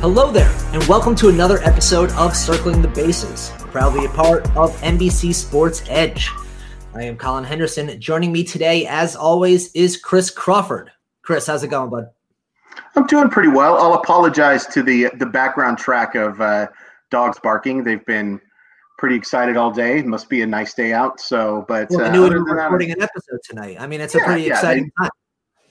Hello there, and welcome to another episode of Circling the Bases, proudly a part of NBC Sports Edge. I am Colin Henderson. Joining me today, as always, is Chris Crawford. Chris, how's it going, bud? I'm doing pretty well. I'll apologize to the the background track of uh, dogs barking. They've been pretty excited all day. It must be a nice day out. So, but Well, I uh, we were recording an episode tonight. I mean, it's a pretty yeah, exciting time.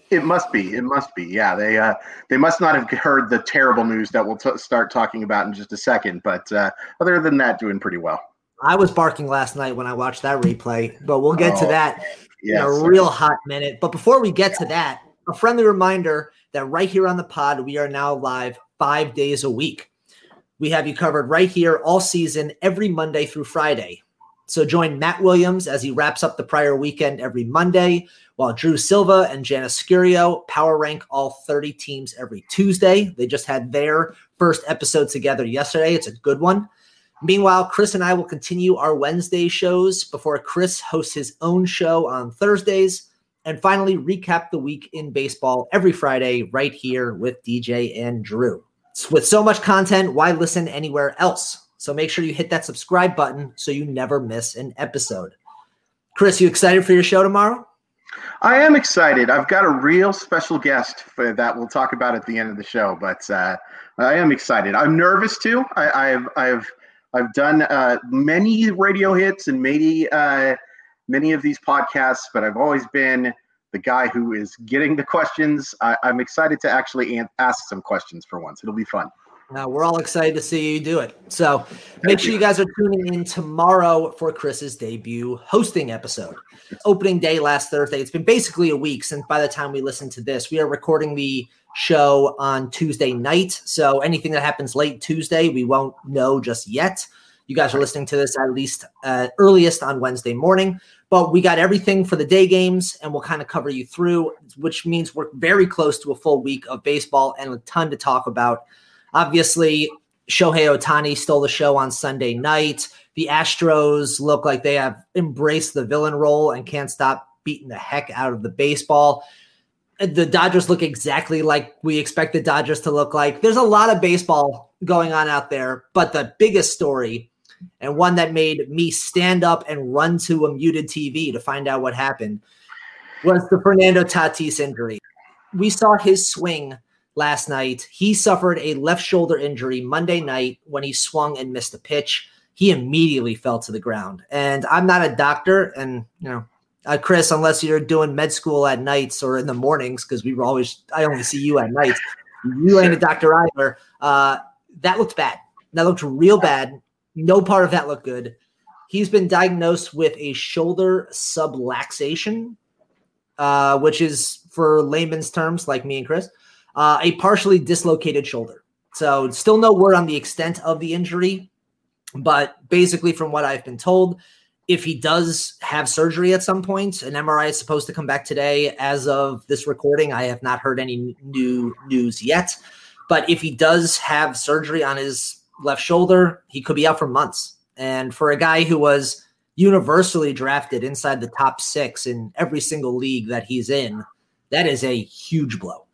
It must be. It must be. Yeah, they uh, they must not have heard the terrible news that we'll t- start talking about in just a second. But uh, other than that, doing pretty well. I was barking last night when I watched that replay, but we'll get to Oh, that in Yeah, a real hot minute. But before we get to that, a friendly reminder that right here on the pod, we are now live five days a week. We have you covered right here all season, every Monday through Friday. So join Matt Williams as he wraps up the prior weekend every Monday, while Drew Silva and Janice Scurio power rank all 30 teams every Tuesday. They just had their first episode together yesterday. It's a good one. Meanwhile, Chris and I will continue our Wednesday shows before Chris hosts his own show on Thursdays. And finally, recap the week in baseball every Friday right here with DJ and Drew. With so much content, why listen anywhere else? So make sure you hit that subscribe button so you never miss an episode. Chris, you excited for your show tomorrow? I am excited. I've got a real special guest for, that we'll talk about at the end of the show, but uh, I am excited. I'm nervous too. I, I've I've I've done uh, many radio hits and many uh, many of these podcasts, but I've always been the guy who is getting the questions. I, I'm excited to actually ask some questions for once. It'll be fun. Uh, we're all excited to see you do it. So make sure you guys are tuning in tomorrow for Chris's debut hosting episode. Opening day last Thursday. It's been basically a week since by the time we listen to this. We are recording the show on Tuesday night. So anything that happens late Tuesday, we won't know just yet. You guys are listening to this at least uh, earliest on Wednesday morning. But we got everything for the day games and we'll kind of cover you through, which means we're very close to a full week of baseball and a ton to talk about. Obviously, Shohei Ohtani stole the show on Sunday night. The Astros look like they have embraced the villain role and can't stop beating the heck out of the baseball. The Dodgers look exactly like we expect the Dodgers to look like. There's a lot of baseball going on out there, but the biggest story and one that made me stand up and run to a muted TV to find out what happened was the Fernando Tatis injury. We saw his swing last night. He suffered a left shoulder injury Monday night when he swung and missed a pitch. He immediately fell to the ground. And I'm not a doctor, and you know, uh, Chris, unless you're doing med school at nights or in the mornings, because we were always I only see you at nights. You ain't a doctor either. Uh, that looked bad. That looked real bad. No part of that looked good. He's been diagnosed with a shoulder subluxation, uh, which is for layman's terms, like me and Chris, uh, a partially dislocated shoulder. So, still no word on the extent of the injury, but basically, from what I've been told, if he does have surgery at some point, an MRI is supposed to come back today. As of this recording, I have not heard any new news yet. But if he does have surgery on his left shoulder, he could be out for months. And for a guy who was universally drafted inside the top six in every single league that he's in, that is a huge blow.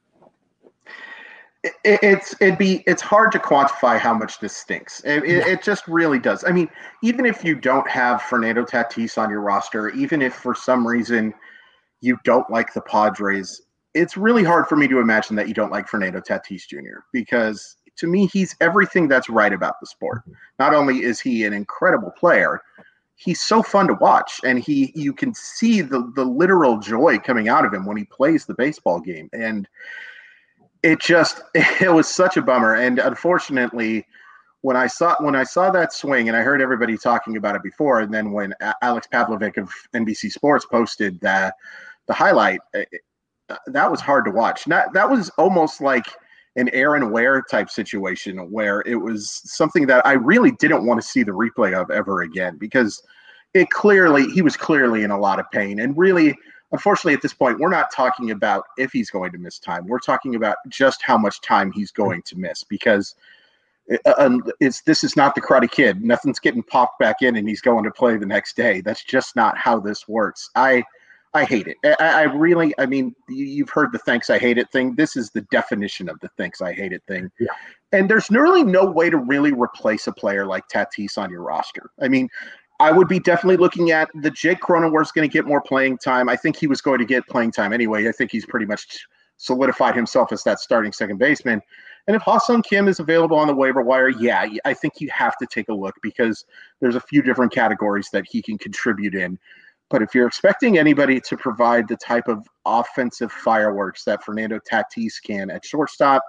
It, it's it'd be it's hard to quantify how much this stinks. It, it, it just really does. I mean, even if you don't have Fernando Tatis on your roster, even if for some reason you don't like the Padres, it's really hard for me to imagine that you don't like Fernando Tatis Jr. because to me he's everything that's right about the sport. Not only is he an incredible player, he's so fun to watch and he you can see the the literal joy coming out of him when he plays the baseball game and it just it was such a bummer and unfortunately when I saw when I saw that swing and I heard everybody talking about it before and then when Alex Pavlovic of NBC Sports posted that the highlight it, that was hard to watch. Not that was almost like an Aaron Ware type situation where it was something that I really didn't want to see the replay of ever again because it clearly he was clearly in a lot of pain and really unfortunately at this point we're not talking about if he's going to miss time we're talking about just how much time he's going to miss because uh, um, it's this is not the karate kid nothing's getting popped back in and he's going to play the next day that's just not how this works i I hate it. I, I, really, I mean, you've heard the thanks I hate it thing. This is the definition of the thanks I hate it thing. Yeah. And there's really no way to really replace a player like Tatis on your roster. I mean, I would be definitely looking at the Jake Cronenworth's going to get more playing time. I think he was going to get playing time anyway. I think he's pretty much solidified himself as that starting second baseman. And if Ha-Seong Kim is available on the waiver wire, yeah, I think you have to take a look because there's a few different categories that he can contribute in. But if you're expecting anybody to provide the type of offensive fireworks that Fernando Tatis can at shortstop,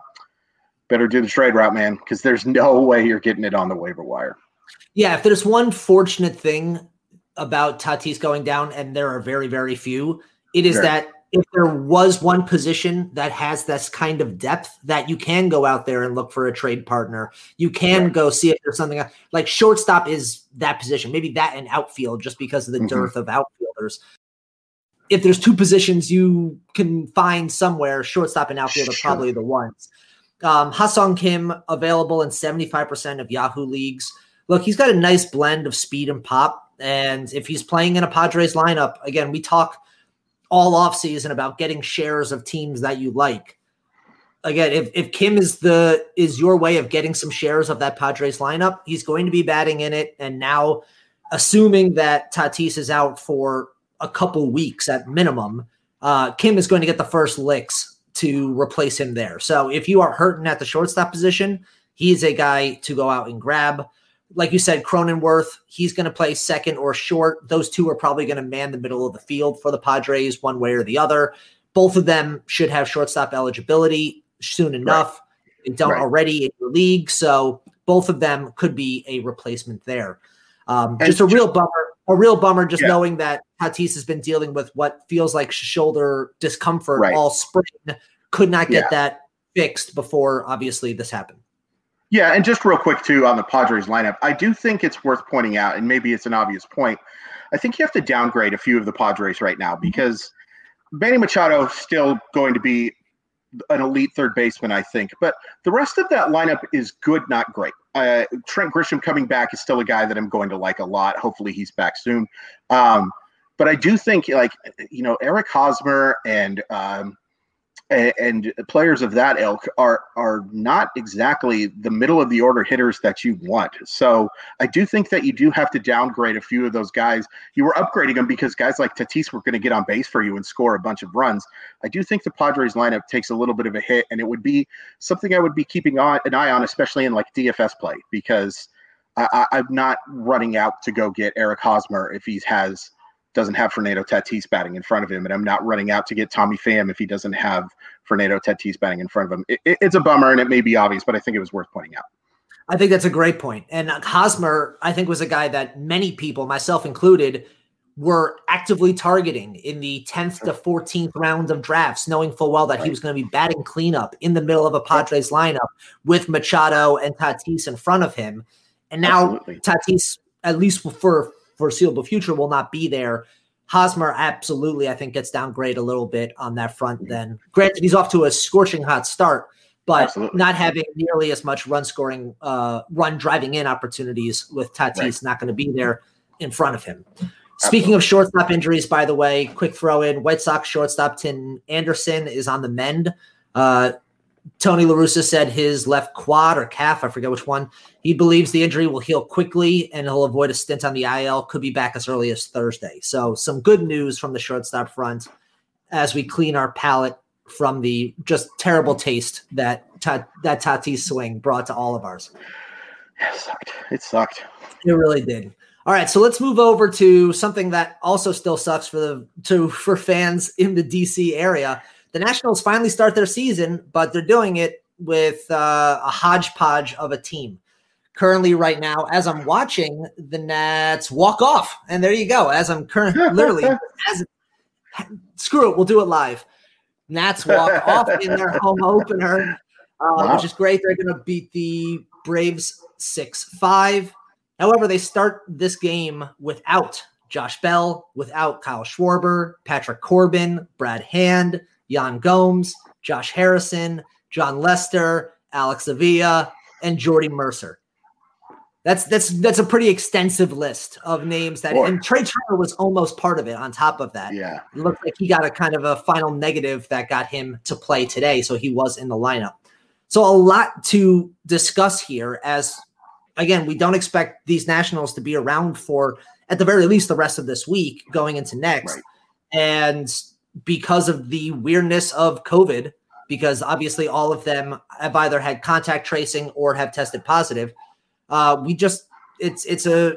better do the trade route, man, because there's no way you're getting it on the waiver wire. Yeah, if there's one fortunate thing about Tatis going down, and there are very, very few, it is that if there was one position that has this kind of depth that you can go out there and look for a trade partner, you can right. go see if there's something like shortstop is that position, maybe that and outfield just because of the mm-hmm. dearth of outfielders. If there's two positions you can find somewhere, shortstop and outfield are probably the ones. Um, Ha-Seong Kim available in 75% of Yahoo leagues. Look, he's got a nice blend of speed and pop. And if he's playing in a Padres lineup, again, we talk all offseason about getting shares of teams that you like. Again, if, if Kim is the is your way of getting some shares of that Padres lineup, he's going to be batting in it. And now, assuming that Tatis is out for a couple weeks at minimum, uh, Kim is going to get the first licks to replace him there. So if you are hurting at the shortstop position, he's a guy to go out and grab like you said, Cronenworth, he's going to play second or short. Those two are probably going to man the middle of the field for the Padres, one way or the other. Both of them should have shortstop eligibility soon enough. Right. They don't right. already in the league, so both of them could be a replacement there. Um, just a real bummer. A real bummer just yeah. knowing that Tatis has been dealing with what feels like shoulder discomfort right. all spring. Could not get yeah. that fixed before obviously this happened. Yeah, and just real quick too on the Padres lineup, I do think it's worth pointing out, and maybe it's an obvious point. I think you have to downgrade a few of the Padres right now because Manny Machado is still going to be an elite third baseman, I think, but the rest of that lineup is good, not great. Uh, Trent Grisham coming back is still a guy that I'm going to like a lot. Hopefully, he's back soon. Um, but I do think, like you know, Eric Hosmer and um, and players of that ilk are are not exactly the middle of the order hitters that you want. So I do think that you do have to downgrade a few of those guys. You were upgrading them because guys like Tatis were going to get on base for you and score a bunch of runs. I do think the Padres lineup takes a little bit of a hit, and it would be something I would be keeping on an eye on, especially in like DFS play, because I, I'm not running out to go get Eric Hosmer if he has doesn't have Fernando Tatis batting in front of him, and I'm not running out to get Tommy Pham if he doesn't have Fernando Tatis batting in front of him. It, it, it's a bummer, and it may be obvious, but I think it was worth pointing out. I think that's a great point. And uh, Hosmer, I think, was a guy that many people, myself included, were actively targeting in the 10th to 14th round of drafts, knowing full well that right. he was going to be batting cleanup in the middle of a Padres lineup with Machado and Tatis in front of him. And now Absolutely. Tatis, at least for foreseeable future will not be there. Hosmer absolutely, I think, gets downgraded a little bit on that front. Then, granted, he's off to a scorching hot start, but absolutely. not having nearly as much run scoring, uh, run driving in opportunities with Tatis right. not going to be there in front of him. Speaking of shortstop injuries, by the way, quick throw in: White Sox shortstop Tim Anderson is on the mend. Uh, Tony La Russa said his left quad or calf, I forget which one. He believes the injury will heal quickly and he'll avoid a stint on the IL. Could be back as early as Thursday. So some good news from the shortstop front as we clean our palate from the just terrible taste that that Tatis swing brought to all of ours. It sucked. It sucked. It really did. All right, so let's move over to something that also still sucks for the to for fans in the DC area. The Nationals finally start their season, but they're doing it with uh, a hodgepodge of a team. Currently, right now, as I'm watching the Nats walk off, and there you go. As I'm currently literally, as screw it, we'll do it live. Nats walk off in their home opener, uh, wow. which is great. They're going to beat the Braves six five. However, they start this game without Josh Bell, without Kyle Schwarber, Patrick Corbin, Brad Hand, Yan Gomes, Josh Harrison, Jon Lester, Alex Avila, and Jordy Mercer. That's that's that's a pretty extensive list of names that and Trea Turner was almost part of it on top of that. Yeah. It looked like he got a kind of a final negative that got him to play today. So he was in the lineup. So a lot to discuss here as again, we don't expect these nationals to be around for at the very least the rest of this week going into next. Right. And because of the weirdness of COVID, because obviously all of them have either had contact tracing or have tested positive. Uh, we just it's it's a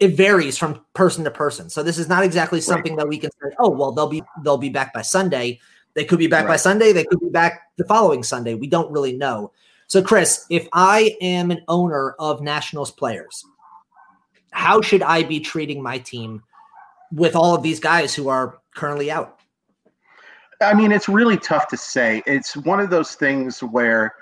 it varies from person to person. So this is not exactly something right. that we can say, oh well, they'll be they'll be back by Sunday. They could be back right. by Sunday. They could be back the following Sunday. We don't really know. So, Chris, if I am an owner of Nationals players, how should I be treating my team with all of these guys who are currently out? I mean, it's really tough to say. It's one of those things where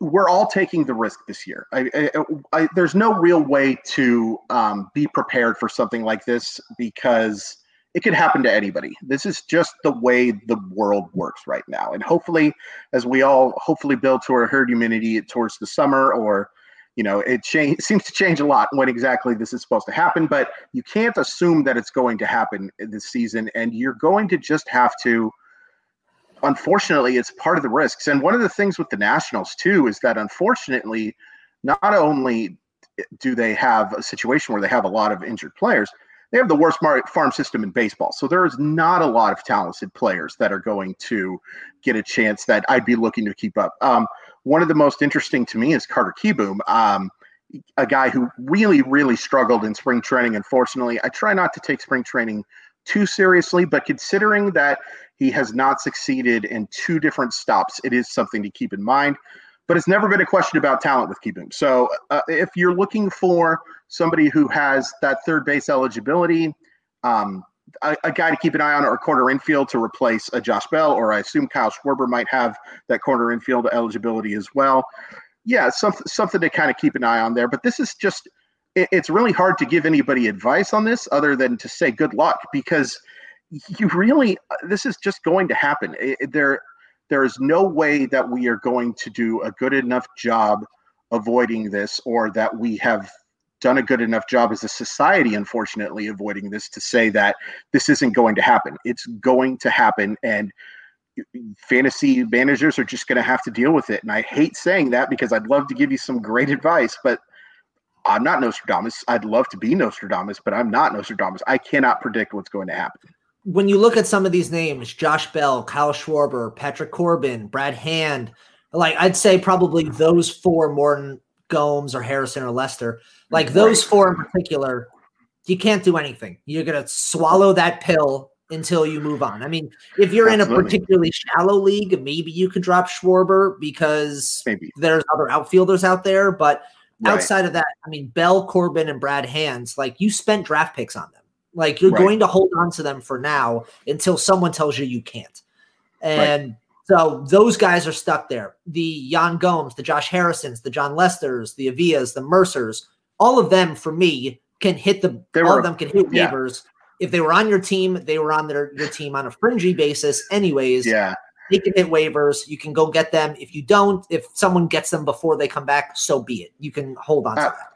we're all taking the risk this year. I, I, I, there's no real way to um, be prepared for something like this because it could happen to anybody. This is just the way the world works right now. And hopefully, as we all hopefully build to our herd immunity towards the summer, or you know, it seems to change a lot when exactly this is supposed to happen. But you can't assume that it's going to happen this season, and you're going to just have to. Unfortunately, it's part of the risks. And one of the things with the Nationals too is that unfortunately, not only do they have a situation where they have a lot of injured players they have the worst farm system in baseball. So there is not a lot of talented players that are going to get a chance that I'd be looking to keep up. Um, one of the most interesting to me is Carter Kieboom, um, a guy who really, really struggled in spring training. Unfortunately, I try not to take spring training too seriously, but considering that he has not succeeded in two different stops, it is something to keep in mind but it's never been a question about talent with Kieboom. So uh, if you're looking for somebody who has that third base eligibility, um, a, a, guy to keep an eye on or corner infield to replace a Josh Bell, or I assume Kyle Schwarber might have that corner infield eligibility as well. Yeah, something something to kind of keep an eye on there. But this is just it, it's really hard to give anybody advice on this other than to say good luck because you really uh, this is just going to happen. It, there there is no way that we are going to do a good enough job avoiding this or that we have done a good enough job as a society unfortunately avoiding this to say that this isn't going to happen. It's going to happen and fantasy managers are just going to have to deal with it. And i hate saying that because i'd love to give you some great advice but i'm not nostradamus. I'd love to be nostradamus but i'm not nostradamus. I cannot predict what's going to happen. When you look at some of these names, Josh Bell, Kyle Schwarber, Patrick Corbin, Brad Hand, like I'd say probably those four more Gomes or Harrison or Lester, like those four in particular, you can't do anything. You're gonna swallow that pill until you move on. I mean, if you're Absolutely. in a particularly shallow league, maybe you could drop Schwarber because maybe. there's other outfielders out there. But right. outside of that, I mean, Bell, Corbin, and Brad Hands, like you spent draft picks on them. Like you're right. going to hold on to them for now until someone tells you you can't. And right. So those guys are stuck there. The Yan Gomes, the Josh Harrisons, the Jon Lesters, the Avilas, the Mercers, all of them for me can hit the they all were, of them can hit yeah. waivers. If they were on your team, they were on their your team on a fringy basis, anyways. Yeah. They can hit waivers. You can go get them. If you don't, if someone gets them before they come back, so be it. You can hold on uh, to that.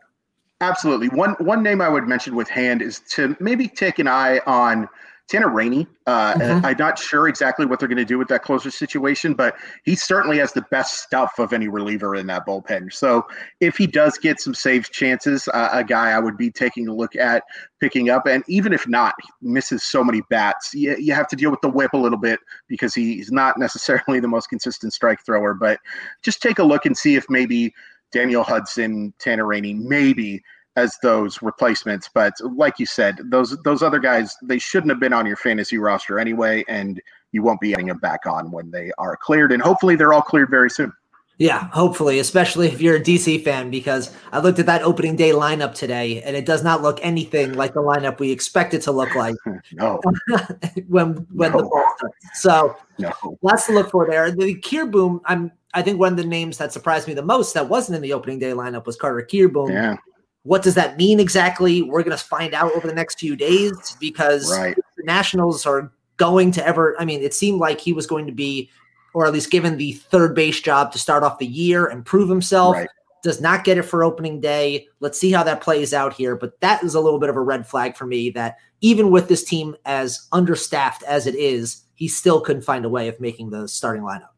Absolutely. One one name I would mention with hand is to maybe take an eye on Tanner Rainey. Uh, mm-hmm. I'm not sure exactly what they're going to do with that closer situation, but he certainly has the best stuff of any reliever in that bullpen. So if he does get some saved chances, uh, a guy I would be taking a look at picking up. And even if not, misses so many bats, you, you have to deal with the WHIP a little bit because he's not necessarily the most consistent strike thrower. But just take a look and see if maybe – Daniel Hudson, Tanner Rainey, maybe as those replacements. But like you said, those those other guys they shouldn't have been on your fantasy roster anyway, and you won't be getting them back on when they are cleared. And hopefully they're all cleared very soon. Yeah, hopefully, especially if you're a DC fan, because I looked at that opening day lineup today, and it does not look anything like the lineup we expect it to look like no. when when No. the ball starts. So No. lots to look for there. The Kieboom, I'm I think one of the names that surprised me the most that wasn't in the opening day lineup was Carter Kieboom. Yeah. What does that mean exactly? We're going to find out over the next few days because Right. the Nationals are going to ever. I mean, it seemed like he was going to be, or at least given the third base job to start off the year and prove himself. Right. Does not get it for opening day. Let's see how that plays out here. But that is a little bit of a red flag for me that even with this team as understaffed as it is, he still couldn't find a way of making the starting lineup.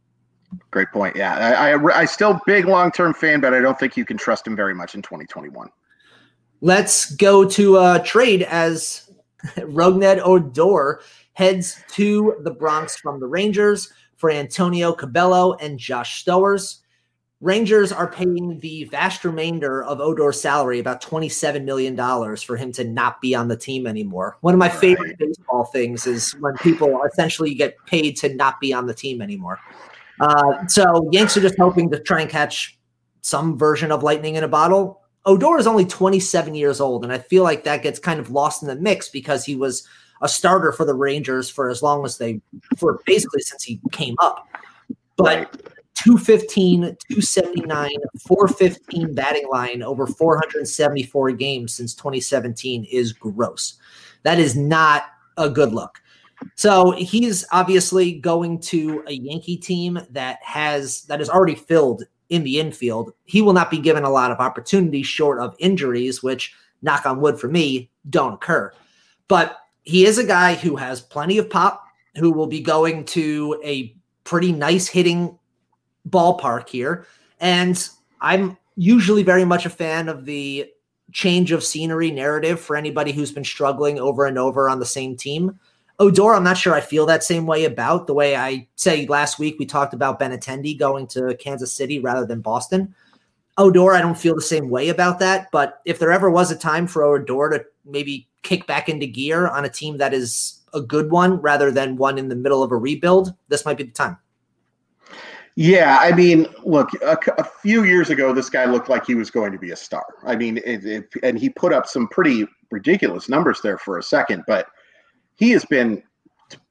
Great point. Yeah. I, I, I still big long term fan, but I don't think you can trust him very much in 2021. Let's go to uh, trade as Rougned Odor heads to the Bronx from the Rangers for Antonio Cabello and Josh Stowers. Rangers are paying the vast remainder of Odor's salary, about $27 million, for him to not be on the team anymore. One of my favorite baseball things is when people essentially get paid to not be on the team anymore. Uh, so Yanks are just hoping to try and catch some version of lightning in a bottle. Odor is only 27 years old, and I feel like that gets kind of lost in the mix because he was a starter for the Rangers for as long as they, for basically since he came up. But Right. 215, 279, 415 batting line over 474 games since 2017 is gross. That is not a good look. So he's obviously going to a Yankee team that has that is already filled in the infield. He will not be given a lot of opportunities short of injuries, which knock on wood for me don't occur. But he is a guy who has plenty of pop, who will be going to a pretty nice hitting ballpark here. And I'm usually very much a fan of the change of scenery narrative for anybody who's been struggling over and over on the same team. Odor, I'm not sure I feel that same way about the way I say last week we talked about Benintendi going to Kansas City rather than Boston. Odor, I don't feel the same way about that. But if there ever was a time for Odor to maybe kick back into gear on a team that is a good one rather than one in the middle of a rebuild, this might be the time. Yeah, I mean, look, a, a few years ago, this guy looked like he was going to be a star. I mean, it, it, and he put up some pretty ridiculous numbers there for a second, but he has been,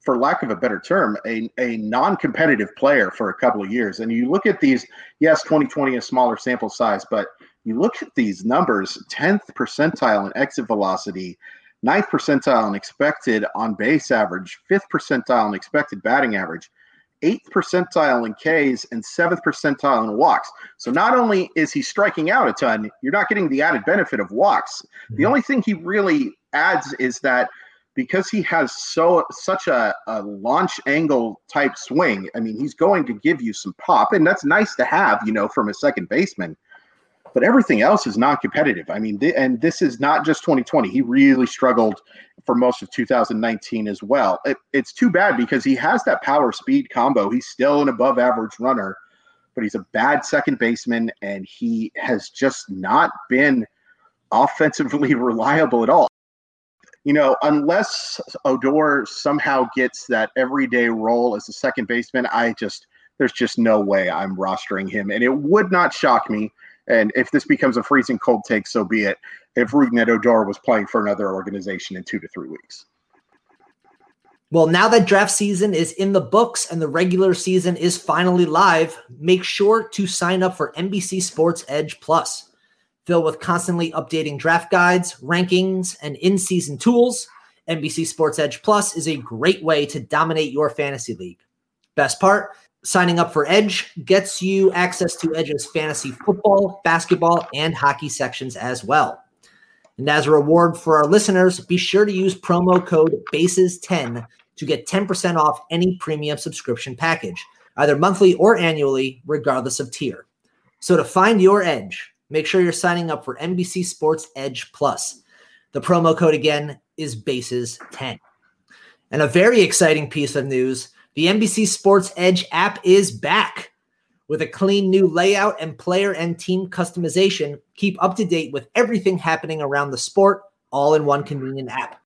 for lack of a better term, a, a non-competitive player for a couple of years. And you look at these, yes, 2020 is smaller sample size, but you look at these numbers: 10th percentile in exit velocity, ninth percentile in expected on base average, fifth percentile in expected batting average eighth percentile in Ks and seventh percentile in walks. So not only is he striking out a ton, you're not getting the added benefit of walks. The mm-hmm. only thing he really adds is that because he has so such a, a launch angle type swing, I mean, he's going to give you some pop, and that's nice to have, you know, from a second baseman. But everything else is non-competitive. I mean, th- and this is not just 2020. He really struggled for most of 2019 as well. It, it's too bad because he has that power speed combo. He's still an above average runner, but he's a bad second baseman and he has just not been offensively reliable at all. You know, unless Odor somehow gets that everyday role as a second baseman, I just there's just no way I'm rostering him. And it would not shock me. And if this becomes a freezing cold take, so be it. If Rougned Odor was playing for another organization in two to three weeks. Well, now that draft season is in the books and the regular season is finally live, make sure to sign up for NBC Sports Edge Plus. Filled with constantly updating draft guides, rankings, and in season tools, NBC Sports Edge Plus is a great way to dominate your fantasy league. Best part signing up for Edge gets you access to Edge's fantasy football, basketball, and hockey sections as well. And as a reward for our listeners, be sure to use promo code BASES10 to get 10% off any premium subscription package, either monthly or annually, regardless of tier. So to find your edge, make sure you're signing up for NBC Sports Edge Plus. The promo code again is BASES10. And a very exciting piece of news the NBC Sports Edge app is back. With a clean new layout and player and team customization, keep up to date with everything happening around the sport, all in one convenient app.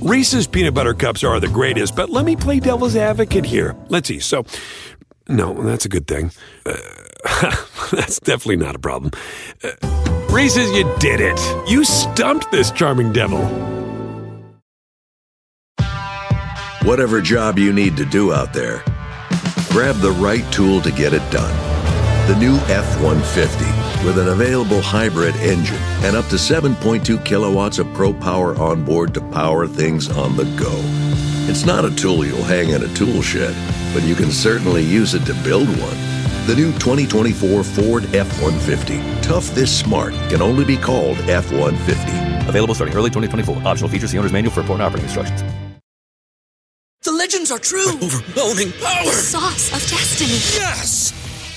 Reese's peanut butter cups are the greatest, but let me play devil's advocate here. Let's see. So, no, that's a good thing. Uh, that's definitely not a problem. Uh, Reese's, you did it. You stumped this charming devil. Whatever job you need to do out there, grab the right tool to get it done. The new F 150 with an available hybrid engine and up to 7.2 kilowatts of pro power on board to power things on the go. It's not a tool you'll hang in a tool shed, but you can certainly use it to build one. The new 2024 Ford F 150. Tough this smart can only be called F 150. Available starting early 2024. Optional features the owner's manual for important operating instructions. The legends are true. Overwhelming power! The sauce of destiny. Yes!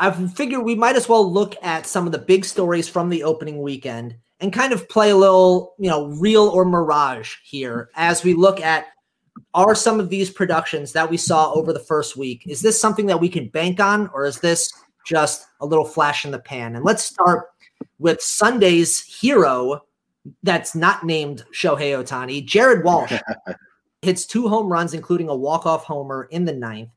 I figured we might as well look at some of the big stories from the opening weekend and kind of play a little, you know, real or mirage here as we look at are some of these productions that we saw over the first week is this something that we can bank on or is this just a little flash in the pan? And let's start with sunday's hero that's not named shohei ohtani jared walsh. Hits two home runs including a walk-off homer in the ninth.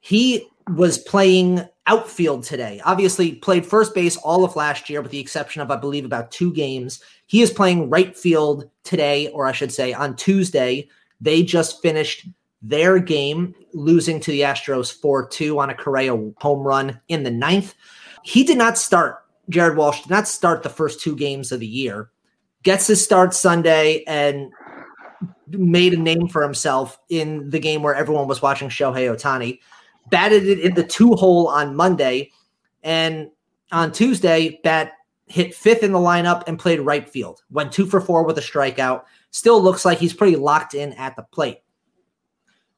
He was playing outfield today. Obviously, played first base all of last year, with the exception of, I believe, about two games. He is playing right field today, or I should say on Tuesday. They just finished their game, losing to the Astros 4 2 on a Correa home run in the ninth. He did not start, Jared Walsh did not start the first two games of the year. Gets his start Sunday and made a name for himself in the game where everyone was watching Shohei Ohtani batted it in the two hole on Monday. And on Tuesday, Bat hit fifth in the lineup and played right field. Went two for four with a strikeout. Still looks like he's pretty locked in at the plate.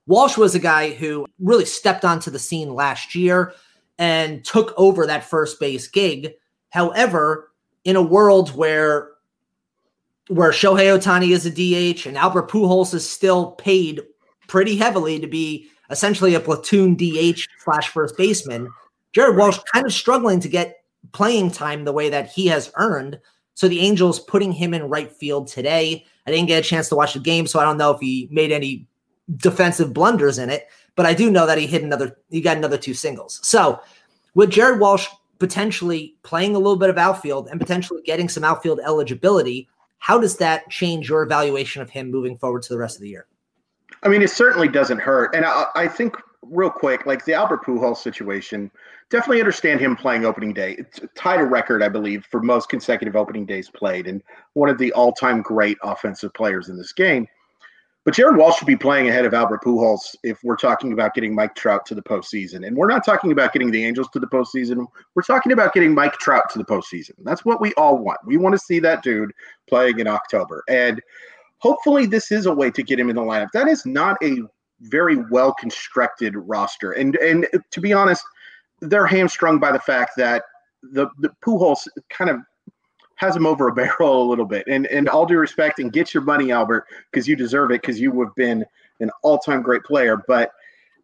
Walsh was a guy who really stepped onto the scene last year and took over that first base gig. However, in a world where where Shohei Ohtani is a DH and Albert Pujols is still paid pretty heavily to be essentially a platoon DH slash first baseman. Jared Walsh kind of struggling to get playing time the way that he has earned. So the Angels putting him in right field today. I didn't get a chance to watch the game, so I don't know if he made any defensive blunders in it, but I do know that he hit another, he got another two singles. So with Jared Walsh potentially playing a little bit of outfield and potentially getting some outfield eligibility, how does that change your evaluation of him moving forward to the rest of the year? I mean, it certainly doesn't hurt. And I, I think, real quick, like the Albert Pujols situation, definitely understand him playing opening day. It's tied a record, I believe, for most consecutive opening days played, and one of the all-time great offensive players in this game. But Jared Walsh should be playing ahead of Albert Pujols if we're talking about getting Mike Trout to the postseason. And we're not talking about getting the Angels to the postseason. We're talking about getting Mike Trout to the postseason. That's what we all want. We want to see that dude playing in October. And – hopefully this is a way to get him in the lineup. That is not a very well constructed roster, and and to be honest, they're hamstrung by the fact that the the Pujols kind of has him over a barrel a little bit. And and all due respect, and get your money, Albert, because you deserve it, because you have been an all time great player, but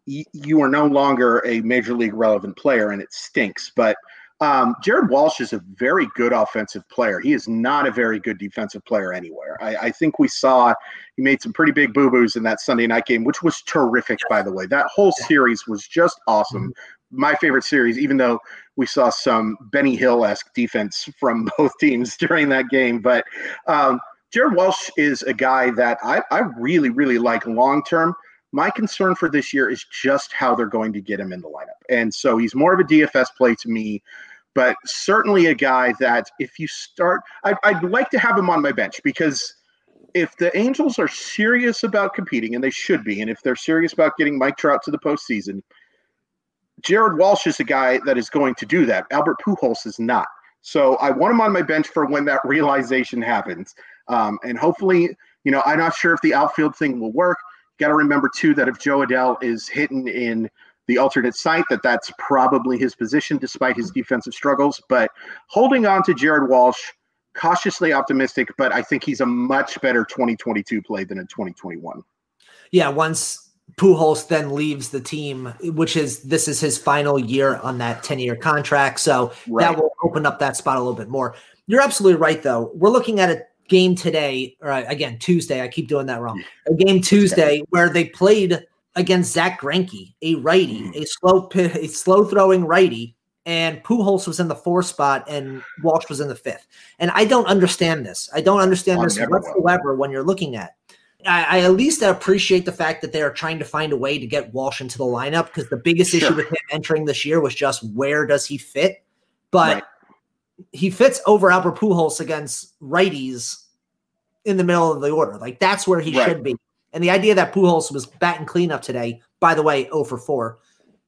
you are no longer a major league relevant player, and it stinks. But um, Jared Walsh is a very good offensive player. He is not a very good defensive player anywhere. I, I think we saw he made some pretty big boo boos in that Sunday night game, which was terrific, by the way. That whole series was just awesome. Mm-hmm. My favorite series, even though we saw some Benny Hill esque defense from both teams during that game. But um, Jared Walsh is a guy that I, I really, really like long term. My concern for this year is just how they're going to get him in the lineup. And so he's more of a DFS play to me but certainly a guy that if you start, I'd, I'd like to have him on my bench because if the Angels are serious about competing, and they should be, and if they're serious about getting Mike Trout to the postseason, Jared Walsh is a guy that is going to do that. Albert Pujols is not. So I want him on my bench for when that realization happens. Um, and hopefully, you know, I'm not sure if the outfield thing will work. Got to remember too that if Jo Adell is hitting in the alternate site, that that's probably his position despite his defensive struggles. But holding on to Jared Walsh, cautiously optimistic, but I think he's a much better 2022 play than in 2021. Yeah, once Pujols then leaves the team, which is this is his final year on that 10 year contract. So right. that will open up that spot a little bit more. You're absolutely right, though. We're looking at a game today, or again, Tuesday. I keep doing that wrong. A game Tuesday where they played against Zack Greinke, a righty, mm. a slow, a slow throwing righty, and Pujols was in the fourth spot and Walsh was in the fifth. And I don't understand this. I don't understand this whatsoever when you're looking at I, I, at least appreciate the fact that they are trying to find a way to get Walsh into the lineup because the biggest sure. issue with him entering this year was just where does he fit? But right. he fits over Albert Pujols against righties in the middle of the order. Like that's where he right. should be. And the idea that Pujols was batting cleanup today, by the way, 0 for 4,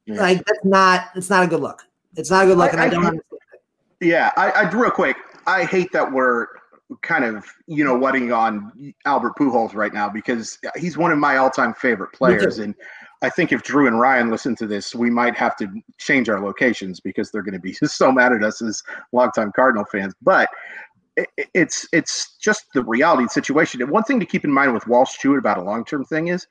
yeah. like that's not it's not a good look. It's not a good look, I, and I, I don't understand it. Yeah, I, I real quick. I hate that we're kind of you know whatting on Albert Pujols right now because he's one of my all-time favorite players, and I think if Drew and Ryan listen to this, we might have to change our locations because they're going to be so mad at us as longtime Cardinal fans. But it's it's just the reality situation. And one thing to keep in mind with Walsh too about a long-term thing is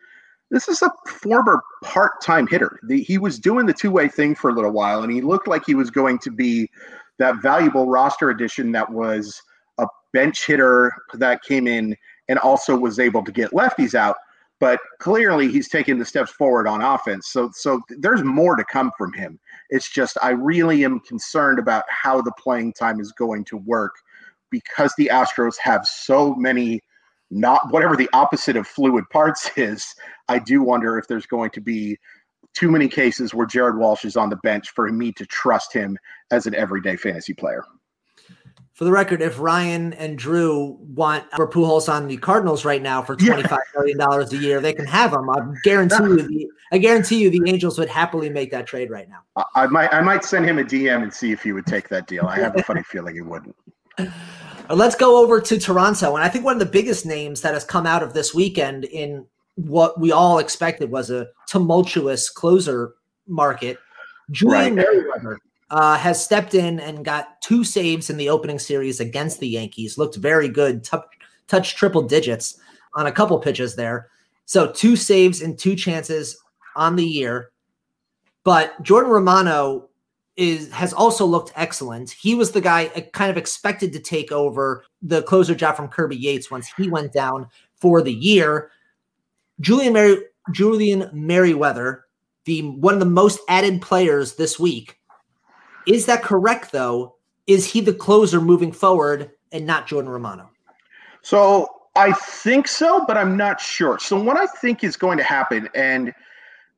this is a former part-time hitter. The, he was doing the two-way thing for a little while, and he looked like he was going to be that valuable roster addition that was a – bench hitter that came in and also was able to get lefties out. But clearly, he's taking the steps forward on offense. So, so there's more to come from him. It's just I really am concerned about how the playing time is going to work because the Astros have so many not whatever the opposite of fluid parts is. I do wonder if there's going to be too many cases where Jared Walsh is on the bench for me to trust him as an everyday fantasy player for the record, if Ryan and Drew want for Pujols on the Cardinals right now for twenty five yeah. million dollars a year, they can have him. I guarantee you, the, I guarantee you, the Angels would happily make that trade right now. I, I might, I might send him a DM and see if he would take that deal. I have a funny feeling he wouldn't. Let's go over to Toronto, and I think one of the biggest names that has come out of this weekend in what we all expected was a tumultuous closer market. Julian right. Merryweather uh, has stepped in and got two saves in the opening series against the Yankees. Looked very good, t- touched triple digits on a couple pitches there. So two saves and two chances on the year. But Jordan Romano is has also looked excellent. He was the guy uh, kind of expected to take over the closer job from Kirby Yates once he went down for the year. Julian Mary Julian Merryweather, the one of the most added players this week, is that correct, though? Is he the closer moving forward and not Jordan Romano? So I think so, but I'm not sure. So, what I think is going to happen, and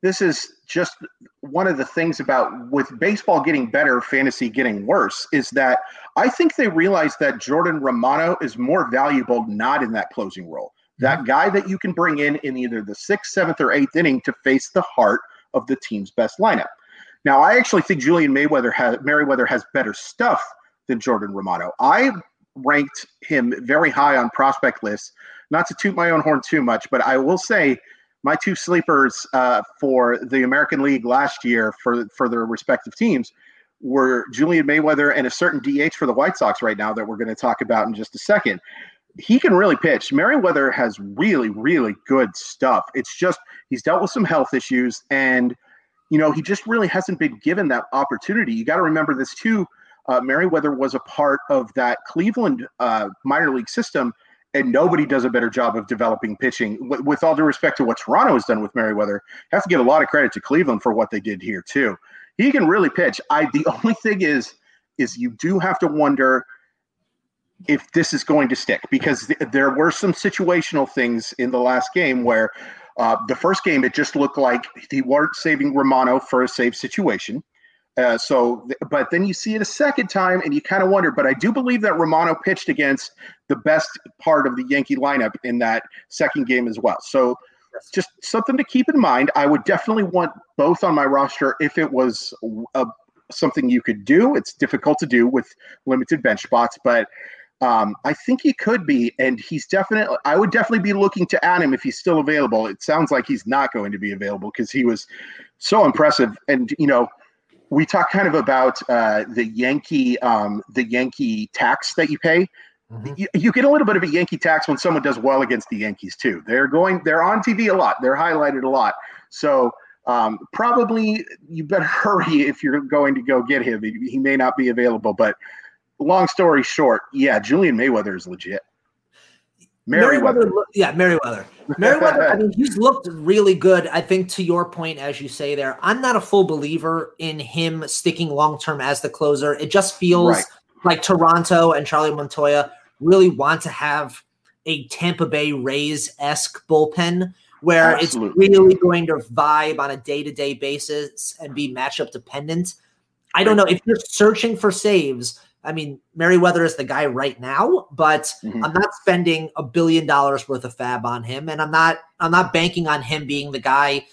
this is just one of the things about with baseball getting better, fantasy getting worse, is that I think they realize that Jordan Romano is more valuable not in that closing role. That guy that you can bring in in either the sixth, seventh, or eighth inning to face the heart of the team's best lineup. Now, I actually think Julian Mayweather has Merryweather has better stuff than Jordan Romano. I ranked him very high on prospect lists. Not to toot my own horn too much, but I will say my two sleepers uh, for the American League last year for for their respective teams were Julian Mayweather and a certain DH for the White Sox right now that we're going to talk about in just a second. He can really pitch. Merryweather has really, really good stuff. It's just he's dealt with some health issues and – you know, he just really hasn't been given that opportunity. You got to remember this too. Uh, Merryweather was a part of that Cleveland uh, minor league system, and nobody does a better job of developing pitching. With all due respect to what Toronto has done with Merryweather, have to give a lot of credit to Cleveland for what they did here too. He can really pitch. I the only thing is, is you do have to wonder if this is going to stick because th- there were some situational things in the last game where uh, the first game, it just looked like he weren't saving Romano for a safe situation. Uh, so, but then you see it a second time and you kind of wonder. But I do believe that Romano pitched against the best part of the Yankee lineup in that second game as well. So just something to keep in mind. I would definitely want both on my roster if it was a, something you could do. It's difficult to do with limited bench spots, but um, I think he could be, and he's definitely. I would definitely be looking to add him if he's still available. It sounds like he's not going to be available because he was so impressive. And you know, we talk kind of about uh, the Yankee, um, the Yankee tax that you pay. Mm-hmm. You, you, get a little bit of a Yankee tax when someone does well against the Yankees too. They're going, they're on TV a lot. They're highlighted a lot. So um, probably you better hurry if you're going to go get him. He, he may not be available, but long story short, yeah, Julian Mayweather is legit. Merryweather. Yeah, Merryweather. Merryweather, I mean, he's looked really good. I think to your point, as you say there, I'm not a full believer in him sticking long term as the closer. It just feels right. like Toronto and Charlie Montoyo really want to have a Tampa Bay Rays esque bullpen where Absolutely. it's really going to vibe on a day to day basis and be matchup dependent. I don't know if you're searching for saves. I mean, Merryweather is the guy right now, but mm-hmm. I'm not spending a billion dollars worth of fab on him, and I'm not I'm not banking on him being the guy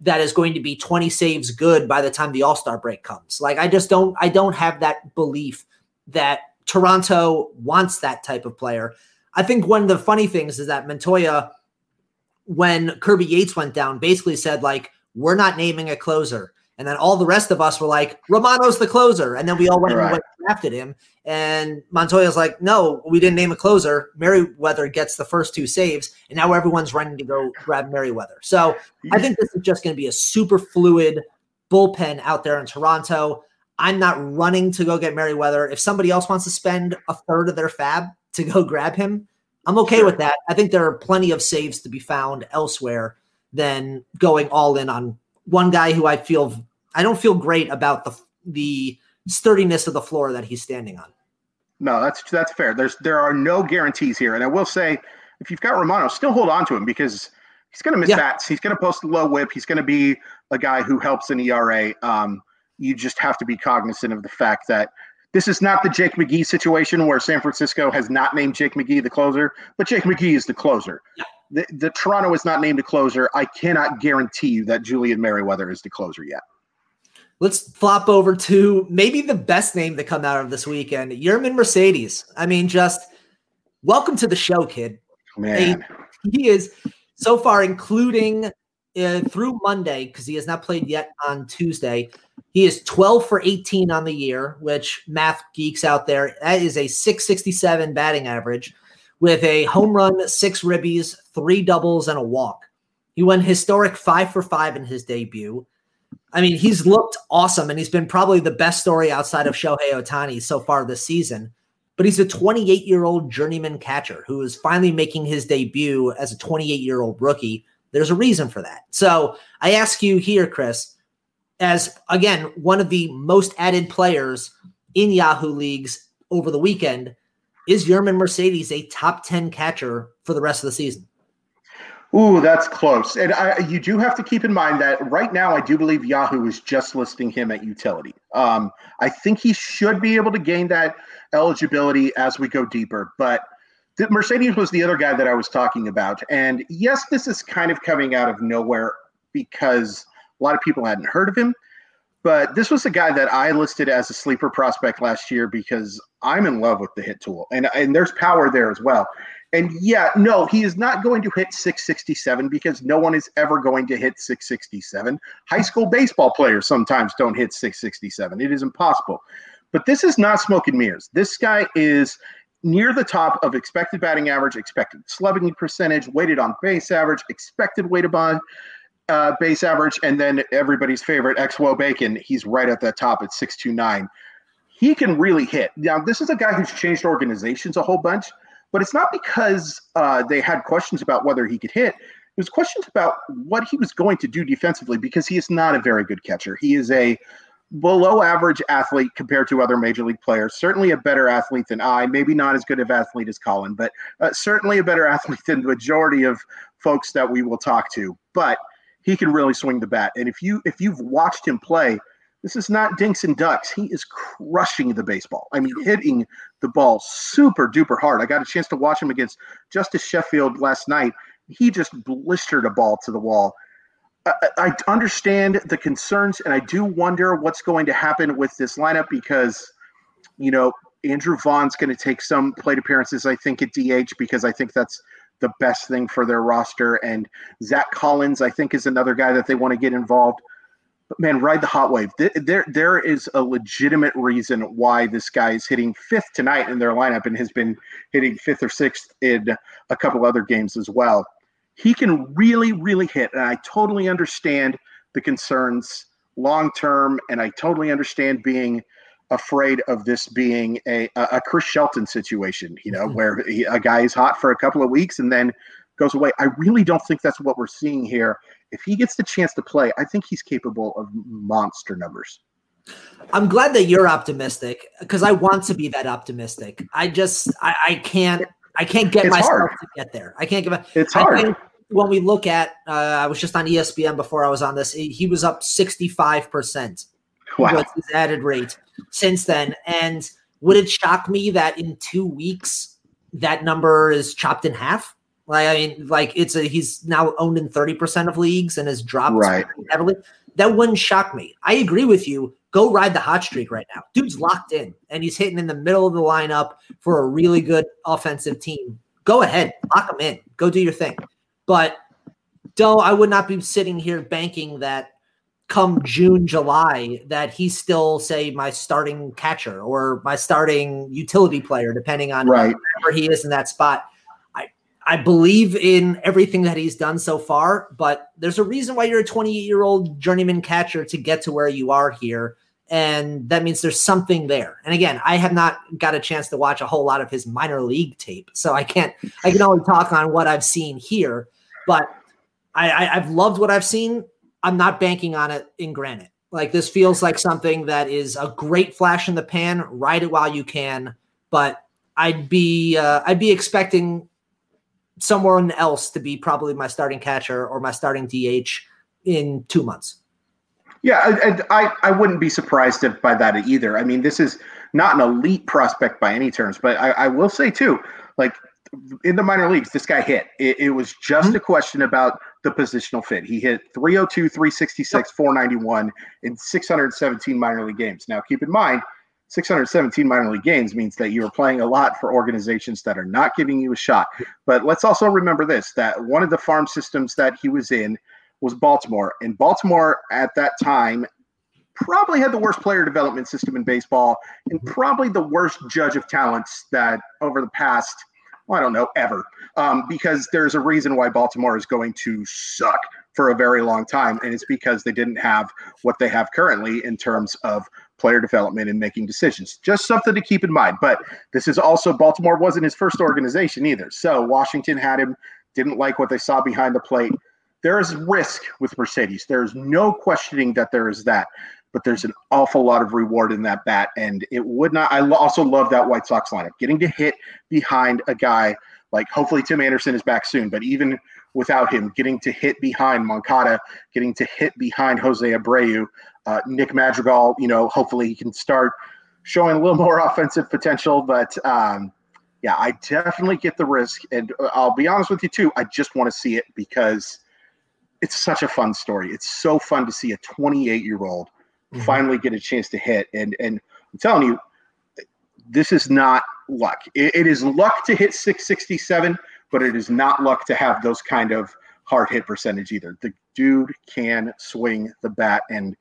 that is going to be 20 saves good by the time the All-Star break comes. Like I just don't I don't have that belief that Toronto wants that type of player. I think one of the funny things is that Montoyo, when Kirby Yates went down, basically said like, "We're not naming a closer." And then all the rest of us were like, Romano's the closer. And then we all went right. and went drafted him. And Montoyo's like, no, we didn't name a closer. Merryweather gets the first two saves. And now everyone's running to go grab Merryweather. So I think this is just going to be a super fluid bullpen out there in Toronto. I'm not running to go get Merryweather. If somebody else wants to spend a third of their fab to go grab him, I'm okay sure. with that. I think there are plenty of saves to be found elsewhere than going all in on one guy who I feel I don't feel great about the the sturdiness of the floor that he's standing on. No, that's that's fair. There's there are no guarantees here, and I will say if you've got Romano, still hold on to him because he's going to miss yeah. bats. He's going to post a low whip. He's going to be a guy who helps in ERA. Um, you just have to be cognizant of the fact that this is not the Jake McGee situation where San Francisco has not named Jake McGee the closer, but Jake McGee is the closer. Yeah. The, the Toronto is not named a closer. I cannot guarantee you that Julian Merryweather is the closer yet. Let's flop over to maybe the best name to come out of this weekend, Yermin Mercedes. I mean, just welcome to the show, kid. Man, he is so far, including uh, through Monday, because he has not played yet on Tuesday. He is 12 for 18 on the year, which math geeks out there, that is a 667 batting average with a home run, six ribbies, three doubles, and a walk. He went historic five for five in his debut. I mean, he's looked awesome and he's been probably the best story outside of Shohei Ohtani so far this season. But he's a 28 year old journeyman catcher who is finally making his debut as a 28 year old rookie. There's a reason for that. So I ask you here, Chris, as again, one of the most added players in Yahoo leagues over the weekend, is Yermin Mercedes a top 10 catcher for the rest of the season? Ooh, that's close. And I, you do have to keep in mind that right now, I do believe Yahoo is just listing him at utility. Um, I think he should be able to gain that eligibility as we go deeper. But the, Mercedes was the other guy that I was talking about. And yes, this is kind of coming out of nowhere because a lot of people hadn't heard of him. But this was a guy that I listed as a sleeper prospect last year because I'm in love with the hit tool. And, and there's power there as well. And yeah, no, he is not going to hit 667 because no one is ever going to hit 667. High school baseball players sometimes don't hit 667. It is impossible. But this is not smoke and mirrors. This guy is near the top of expected batting average, expected slugging percentage, weighted on base average, expected weighted on uh, base average, and then everybody's favorite XWO Bacon. He's right at the top at 629. He can really hit. Now, this is a guy who's changed organizations a whole bunch but it's not because uh, they had questions about whether he could hit. It was questions about what he was going to do defensively because he is not a very good catcher. He is a below average athlete compared to other major league players. Certainly a better athlete than I. Maybe not as good of athlete as Colin, but uh, certainly a better athlete than the majority of folks that we will talk to. But he can really swing the bat. And if you if you've watched him play, this is not dinks and ducks. He is crushing the baseball. I mean, hitting the ball super duper hard. I got a chance to watch him against Justus Sheffield last night. he just blistered a ball to the wall. I, I understand the concerns, and I do wonder what's going to happen with this lineup because, you know, Andrew Vaughn's going to take some plate appearances, I think, at DH because I think that's the best thing for their roster. And Zack Collins, I think, is another guy that they want to get involved. But man, ride the hot wave. There, there is a legitimate reason why this guy is hitting fifth tonight in their lineup and has been hitting fifth or sixth in a couple other games as well he can really, really hit. And I totally understand the concerns long term, and I totally understand being afraid of this being a a Chris Shelton situation, you know, mm-hmm. where he, a guy is hot for a couple of weeks and then goes away. I really don't think that's what we're seeing here. If he gets the chance to play, I think he's capable of monster numbers. I'm glad that you're optimistic because I want to be that optimistic. I just I, I can't I can't get it's myself hard. to get there. I can't give get. It's hard. when we look at, uh, I was just on ESPN before I was on this. He was up sixty five percent. Wow. his added rate since then? And would it shock me that in two weeks that number is chopped in half? Like I mean, like it's a he's now owned in thirty percent of leagues and has dropped right. heavily. That wouldn't shock me. I agree with you go ride the hot streak right now. Dude's locked in and he's hitting in the middle of the lineup for a really good offensive team. Go ahead, lock him in. Go do your thing. But Doe, I would not be sitting here banking that come June, July, that he's still, say, my starting catcher or my starting utility player, depending on right. where he is in that spot. I I believe in everything that he's done so far, but there's a reason why you're a 28 year old journeyman catcher to get to where you are here and that means there's something there. And again, I have not got a chance to watch a whole lot of his minor league tape, so I can't. I can only talk on what I've seen here. But I, I, I've loved what I've seen. I'm not banking on it in granite. Like this feels like something that is a great flash in the pan. Ride it while you can, but I'd be uh, I'd be expecting someone else to be probably my starting catcher or my starting DH in two months. Yeah, I, I, I wouldn't be surprised if by that either. I mean, this is not an elite prospect by any terms, but I, I will say too, like in the minor leagues, this guy hit. It, it was just mm-hmm. a question about the positional fit. He hit 302, 366, 491 in 617 minor league games. Now, keep in mind, 617 minor league games means that you're playing a lot for organizations that are not giving you a shot. But let's also remember this that one of the farm systems that he was in was Baltimore. And Baltimore at that time probably had the worst player development system in baseball and probably the worst judge of talents that over the past, well, I don't know, ever. Um, because there's a reason why Baltimore is going to suck for a very long time. And it's because they didn't have what they have currently in terms of player development and making decisions. Just something to keep in mind. But this is also Baltimore wasn't his first organization either. So Washington had him, didn't like what they saw behind the plate there is risk with Mercedes. There's no questioning that there is that, but there's an awful lot of reward in that bat. And it would not, I also love that White Sox lineup. Getting to hit behind a guy like hopefully Tim Anderson is back soon, but even without him, getting to hit behind Moncada, getting to hit behind Jose Abreu, uh, Nick Madrigal, you know, hopefully he can start showing a little more offensive potential. But um, yeah, I definitely get the risk. And uh, I'll be honest with you too, I just want to see it because it's such a fun story. It's so fun to see a 28 year old mm-hmm. finally get a chance to hit. And and I'm telling you, this is not luck. it, it is luck to hit 667, but it is not luck to have those kind of hard hit percentage either. The dude can swing the bat and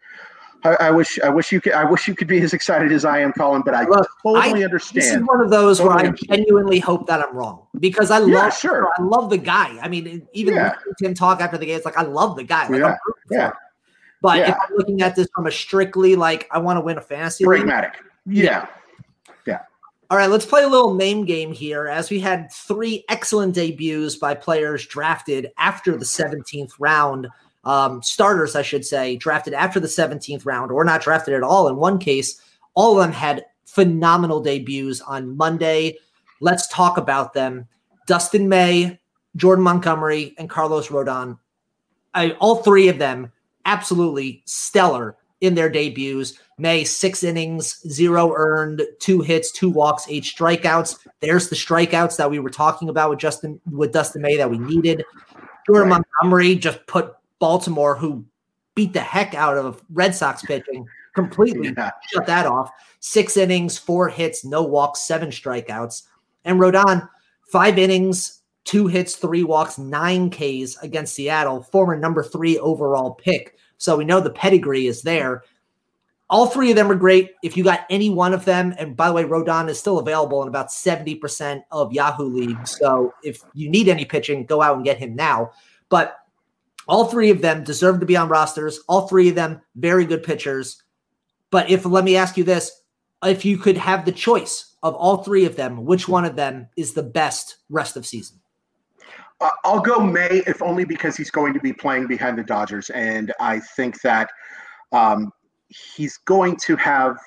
I, I, wish I wish you could I wish you could be as excited as I am, Colin. But I Look, totally I, understand. This is one of those totally where I genuinely hope that I'm wrong because I love yeah, sure. I love the guy. I mean, even yeah. Tim talk after the game, it's like I love the guy. Like, yeah. yeah. But yeah. if I'm looking at this from a strictly like I want to win a fantasy pragmatic, league, yeah. yeah. All right, let's play a little name game here as we had three excellent debuts by players drafted after the 17th round um, starters, I should say, drafted after the 17th round or not drafted at all. In one case, all of them had phenomenal debuts on Monday. Let's talk about them. Dustin May, Jordan Montgomery, and Carlos Rodon. I, all three of them absolutely stellar in their debuts. May six innings, zero earned, two hits, two walks, eight strikeouts. There's the strikeouts that we were talking about with Justin with Dustin May that we needed. Jordan right. Montgomery just put Baltimore, who beat the heck out of Red Sox pitching, completely yeah. shut that off. Six innings, four hits, no walks, seven strikeouts. And Rodon, five innings, two hits, three walks, nine Ks against Seattle, former number three overall pick. So we know the pedigree is there. All three of them are great. If you got any one of them, and by the way, Rodon is still available in about 70% of Yahoo leagues. So if you need any pitching, go out and get him now. But all three of them deserve to be on rosters. All three of them, very good pitchers. But if, let me ask you this if you could have the choice of all three of them, which one of them is the best rest of season? I'll go May, if only because he's going to be playing behind the Dodgers. And I think that um, he's going to have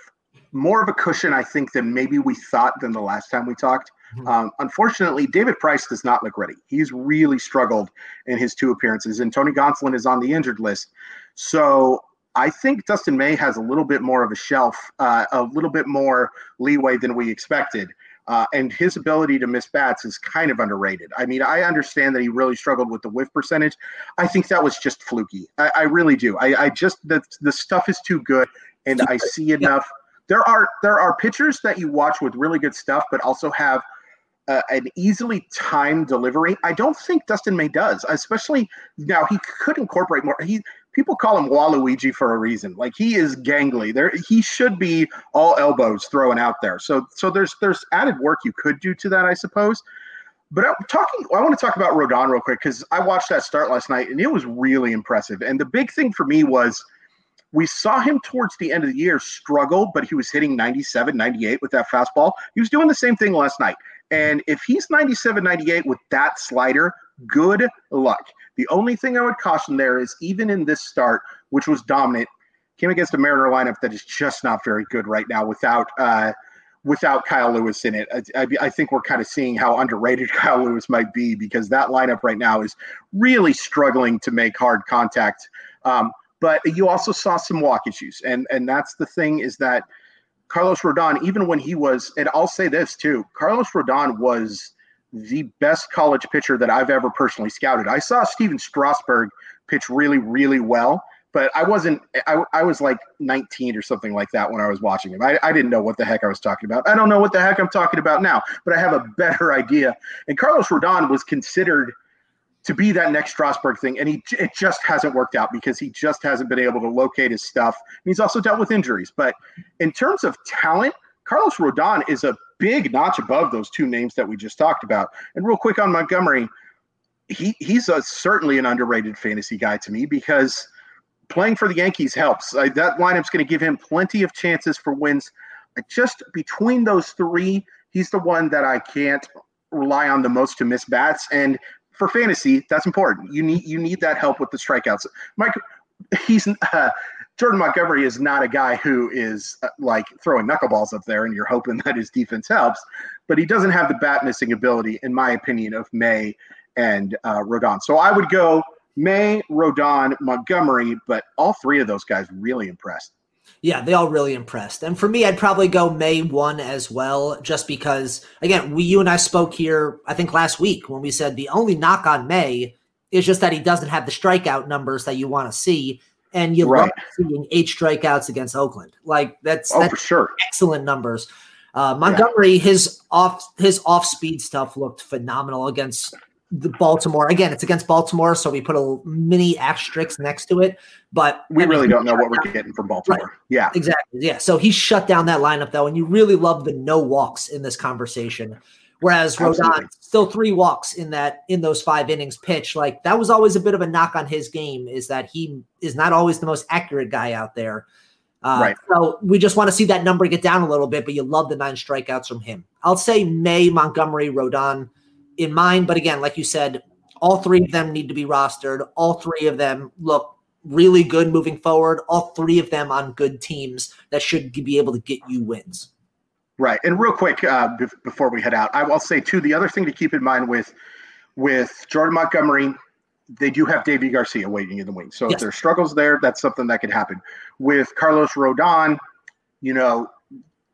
more of a cushion, I think, than maybe we thought than the last time we talked. Mm-hmm. Um, unfortunately, David Price does not look ready. He's really struggled in his two appearances, and Tony Gonsolin is on the injured list. So I think Dustin May has a little bit more of a shelf, uh, a little bit more leeway than we expected. Uh, and his ability to miss bats is kind of underrated. I mean, I understand that he really struggled with the whiff percentage. I think that was just fluky. I, I really do. I, I, just the the stuff is too good, and I see enough. There are there are pitchers that you watch with really good stuff, but also have uh, an easily timed delivery. I don't think Dustin May does, especially now. He could incorporate more. He people call him Waluigi for a reason. Like he is gangly. There, he should be all elbows thrown out there. So, so there's there's added work you could do to that, I suppose. But I'm talking. I want to talk about Rodon real quick because I watched that start last night and it was really impressive. And the big thing for me was we saw him towards the end of the year struggle, but he was hitting 97, 98 with that fastball. He was doing the same thing last night. And if he's 97, 98 with that slider, good luck. The only thing I would caution there is even in this start, which was dominant, came against a Mariner lineup that is just not very good right now without uh, without Kyle Lewis in it. I, I, I, think we're kind of seeing how underrated Kyle Lewis might be because that lineup right now is really struggling to make hard contact. Um, but you also saw some walk issues, and and that's the thing is that Carlos Rodon, even when he was, and I'll say this too, Carlos Rodon was the best college pitcher that I've ever personally scouted. I saw Stephen Strasburg pitch really, really well, but I wasn't, I, I was like 19 or something like that when I was watching him. I, I didn't know what the heck I was talking about. I don't know what the heck I'm talking about now, but I have a better idea. And Carlos Rodon was considered to be that next Strasburg thing, and he it just hasn't worked out because he just hasn't been able to locate his stuff. And he's also dealt with injuries. But in terms of talent, Carlos Rodon is a big notch above those two names that we just talked about. And real quick on Montgomery, he he's a, certainly an underrated fantasy guy to me because playing for the Yankees helps. Uh, that lineup's going to give him plenty of chances for wins. Just between those three, he's the one that I can't rely on the most to miss bats. And for fantasy, that's important. You need you need that help with the strikeouts. Mike, he's uh, Jordan Montgomery is not a guy who is uh, like throwing knuckleballs up there and you're hoping that his defense helps, but he doesn't have the bat missing ability, in my opinion, of May and uh, Rodon. So I would go May, Rodon, Montgomery, but all three of those guys really impressed. Yeah, they all really impressed. And for me, I'd probably go May 1 as well, just because, again, we, you and I spoke here, I think last week when we said the only knock on May is just that he doesn't have the strikeout numbers that you want to see and you right. love seeing eight strikeouts against Oakland. Like that's oh that's sure excellent numbers. Uh, Montgomery, yeah. his off his off speed stuff looked phenomenal against the Baltimore. Again, it's against Baltimore, so we put a mini asterisk next to it. But we I mean, really don't know what we're getting from Baltimore. Right. Yeah, exactly. Yeah, so he shut down that lineup though, and you really love the no walks in this conversation. Whereas Rodon still three walks in that in those five innings pitch. Like that was always a bit of a knock on his game is that he is not always the most accurate guy out there. Uh, right. So we just want to see that number get down a little bit, but you love the nine strikeouts from him. I'll say May, Montgomery, Rodon in mind, but again, like you said, all three of them need to be rostered. All three of them look really good moving forward. All three of them on good teams that should be able to get you wins. Right. And real quick, uh, b- before we head out, I will say too, the other thing to keep in mind with with Jordan Montgomery, they do have Deivi Garcia waiting in the wings. So yes. if there's struggles there, that's something that could happen. With Carlos Rodon, you know,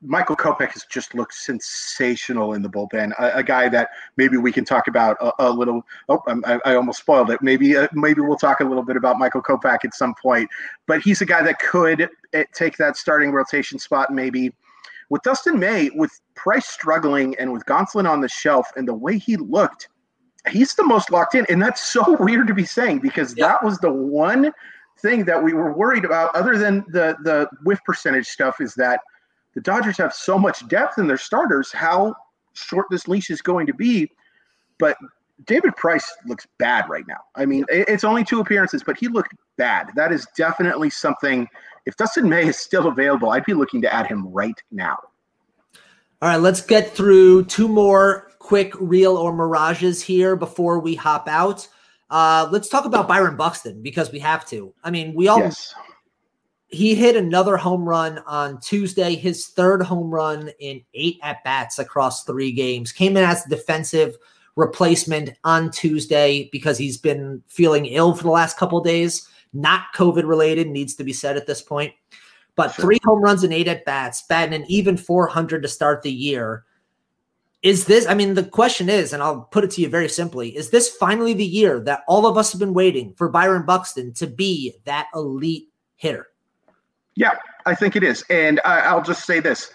Michael Kopech has just looked sensational in the bullpen. A, a guy that maybe we can talk about a, a little. Oh, I, I, almost spoiled it. Maybe uh, maybe we'll talk a little bit about Michael Kopech at some point. But he's a guy that could eh, take that starting rotation spot. Maybe with Dustin May, with Price struggling, and with Gonsolin on the shelf, and the way he looked, he's the most locked in. And that's so weird to be saying because yeah. that was the one thing that we were worried about, other than the the whiff percentage stuff, is that the Dodgers have so much depth in their starters. How short this leash is going to be, but David Price looks bad right now. I mean, it's only two appearances, but he looked bad. That is definitely something. If Dustin May is still available, I'd be looking to add him right now. All right, let's get through two more quick real or mirages here before we hop out. Uh, let's talk about Byron Buxton because we have to. I mean, we all yes. he hit another home run on Tuesday, his third home run in eight at bats across three games. Came in as defensive replacement on Tuesday because he's been feeling ill for the last couple days. Not COVID related, needs to be said at this point. But sure. three home runs and eight at bats, batting an even 400 to start the year is this i mean the question is and i'll put it to you very simply is this finally the year that all of us have been waiting for byron buxton to be that elite hitter yeah i think it is and I, will just say this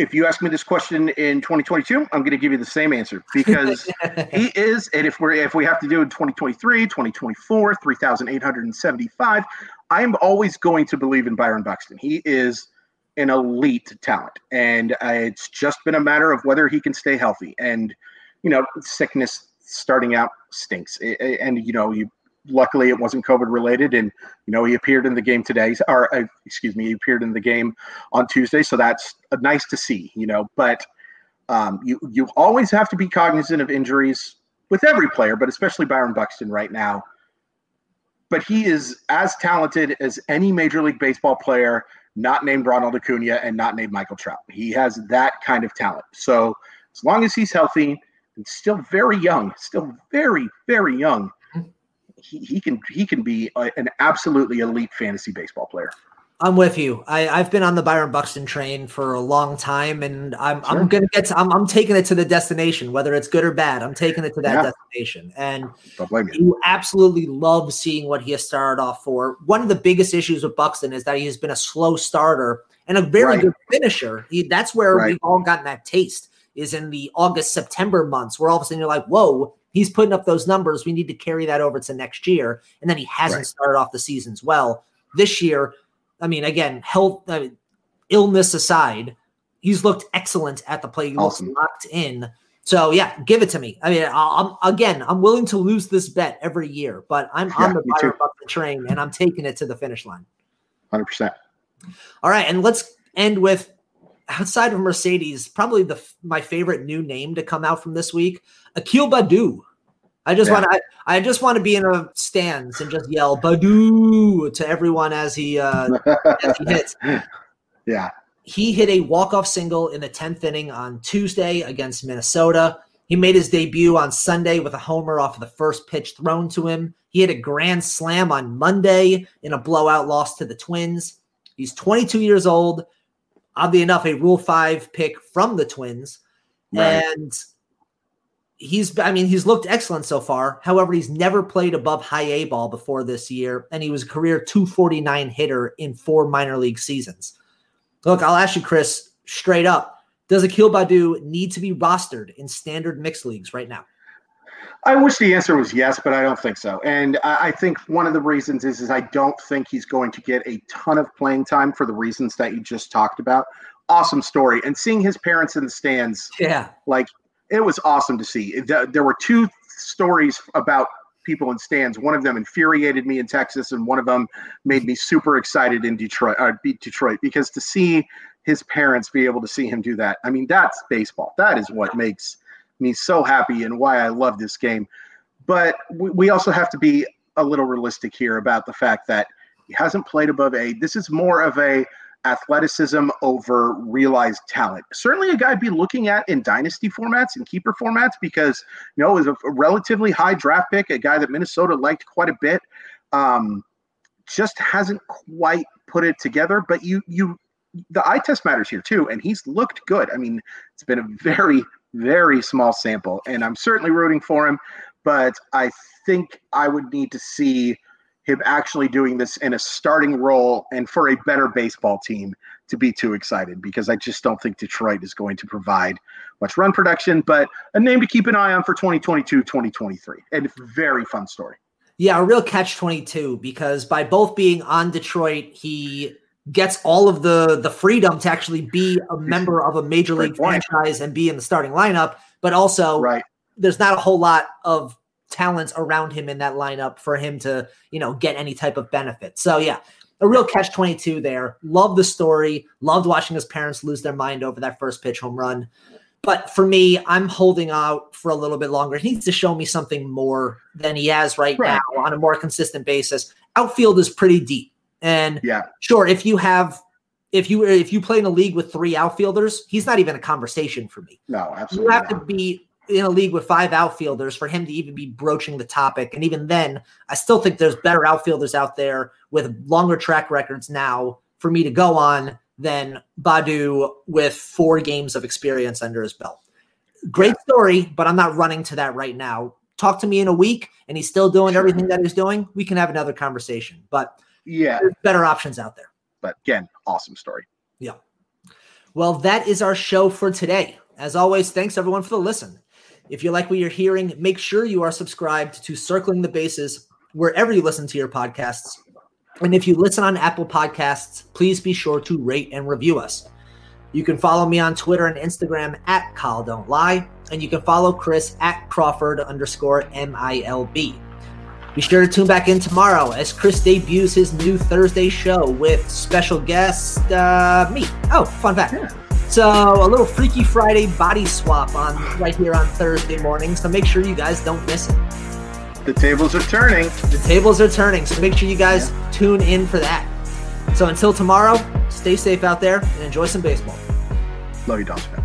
if you ask me this question in 2022 i'm going to give you the same answer because he is and if we're if we have to do it in 2023 2024 3875 i'm always going to believe in byron buxton he is an elite talent, and uh, it's just been a matter of whether he can stay healthy. And you know, sickness starting out stinks, and you know, you luckily it wasn't COVID related, and you know, he appeared in the game today, or uh, excuse me, he appeared in the game on Tuesday, so that's uh, nice to see. You know, but um, you you always have to be cognizant of injuries with every player, but especially Byron Buxton right now. But he is as talented as any Major League Baseball player not named Ronald Acuna and not named Michael Trout. He has that kind of talent. So as long as he's healthy and still very young, still very very young, he, he can he can be a, an absolutely elite fantasy baseball player. I'm with you. I, I've been on the Byron Buxton train for a long time, and I'm sure. I'm gonna get to, I'm I'm taking it to the destination, whether it's good or bad. I'm taking it to that yeah. destination, and you absolutely love seeing what he has started off for. One of the biggest issues with Buxton is that he has been a slow starter and a very right. good finisher. He, that's where right. we've all gotten that taste is in the August September months, where all of a sudden you're like, whoa, he's putting up those numbers. We need to carry that over to next year, and then he hasn't right. started off the seasons well this year I mean, again, health, illness aside, he's looked excellent at the plate. He awesome. looks locked in. So yeah, give it to me. I mean, I'm again, I'm willing to lose this bet every year, but I'm yeah, on the Byron train and I'm taking it to the finish line. Hundred percent. All right, and let's end with outside of Mercedes, probably the my favorite new name to come out from this week, Akil Baddoo. I just yeah. want to. I, I, just want to be in a stands and just yell "Baddoo" to everyone as he uh, as he hits. Yeah, he hit a walk off single in the tenth inning on Tuesday against Minnesota. He made his debut on Sunday with a homer off of the first pitch thrown to him. He hit a grand slam on Monday in a blowout loss to the Twins. He's 22 years old. Oddly enough, a Rule Five pick from the Twins, right. and he's I mean he's looked excellent so far. However, he's never played above high A ball before this year, and he was a career 249 hitter in four minor league seasons. Look, I'll ask you, Chris, straight up: Does Akil Baddoo need to be rostered in standard mixed leagues right now? I wish the answer was yes, but I don't think so. And I think one of the reasons is is I don't think he's going to get a ton of playing time for the reasons that you just talked about. Awesome story, and seeing his parents in the stands, yeah, like it was awesome to see. There were two stories about people in stands. One of them infuriated me in Texas, and one of them made me super excited in Detroit. Uh, Detroit because to see his parents be able to see him do that. I mean, that's baseball. That is what makes me so happy and why I love this game. But we, we also have to be a little realistic here about the fact that he hasn't played above A. This is more of a athleticism over realized talent. Certainly a guy I'd be looking at in dynasty formats and keeper formats because, you know, is a relatively high draft pick, a guy that Minnesota liked quite a bit. Um, just hasn't quite put it together. But you you the eye test matters here too, and he's looked good. I mean, it's been a very, very small sample, and I'm certainly rooting for him, but I think I would need to see him actually doing this in a starting role and for a better baseball team to be too excited because I just don't think Detroit is going to provide much run production, but a name to keep an eye on for 2022, 2023. And very fun story. Yeah, a real catch 22 because by both being on Detroit, he gets all of the the freedom to actually be a member of a major league franchise and be in the starting lineup, but also right. there's not a whole lot of talents around him in that lineup for him to, you know, get any type of benefit. So yeah, a real catch 22 there. Love the story. Loved watching his parents lose their mind over that first pitch home run. But for me, I'm holding out for a little bit longer. He needs to show me something more than he has right, right. now on a more consistent basis. Outfield is pretty deep. And yeah, sure, if you have if you if you play in a league with three outfielders, he's not even a conversation for me. No, absolutely. You have not. to be in a league with five outfielders for him to even be broaching the topic. And even then, I still think there's better outfielders out there with longer track records now for me to go on than Baddoo with four games of experience under his belt. Great yeah. story, but I'm not running to that right now. Talk to me in a week and he's still doing sure. everything that he's doing. We can have another conversation. But yeah, better options out there. But again, awesome story. Yeah. Well, that is our show for today. As always, thanks everyone for the listen. If you like what you're hearing, make sure you are subscribed to Circling the Bases wherever you listen to your podcasts. And if you listen on Apple Podcasts, please be sure to rate and review us. You can follow me on Twitter and Instagram at Kyle Don't Lie, and you can follow Chris at Crawford underscore MILB. Be sure to tune back in tomorrow as Chris debuts his new Thursday show with special guest uh, me. Oh, fun fact. Yeah. So a little Freaky Friday body swap on right here on Thursday morning. So make sure you guys don't miss it. The tables are turning. The tables are turning. So make sure you guys yeah. tune in for that. So until tomorrow, stay safe out there and enjoy some baseball. Love you, Dawson.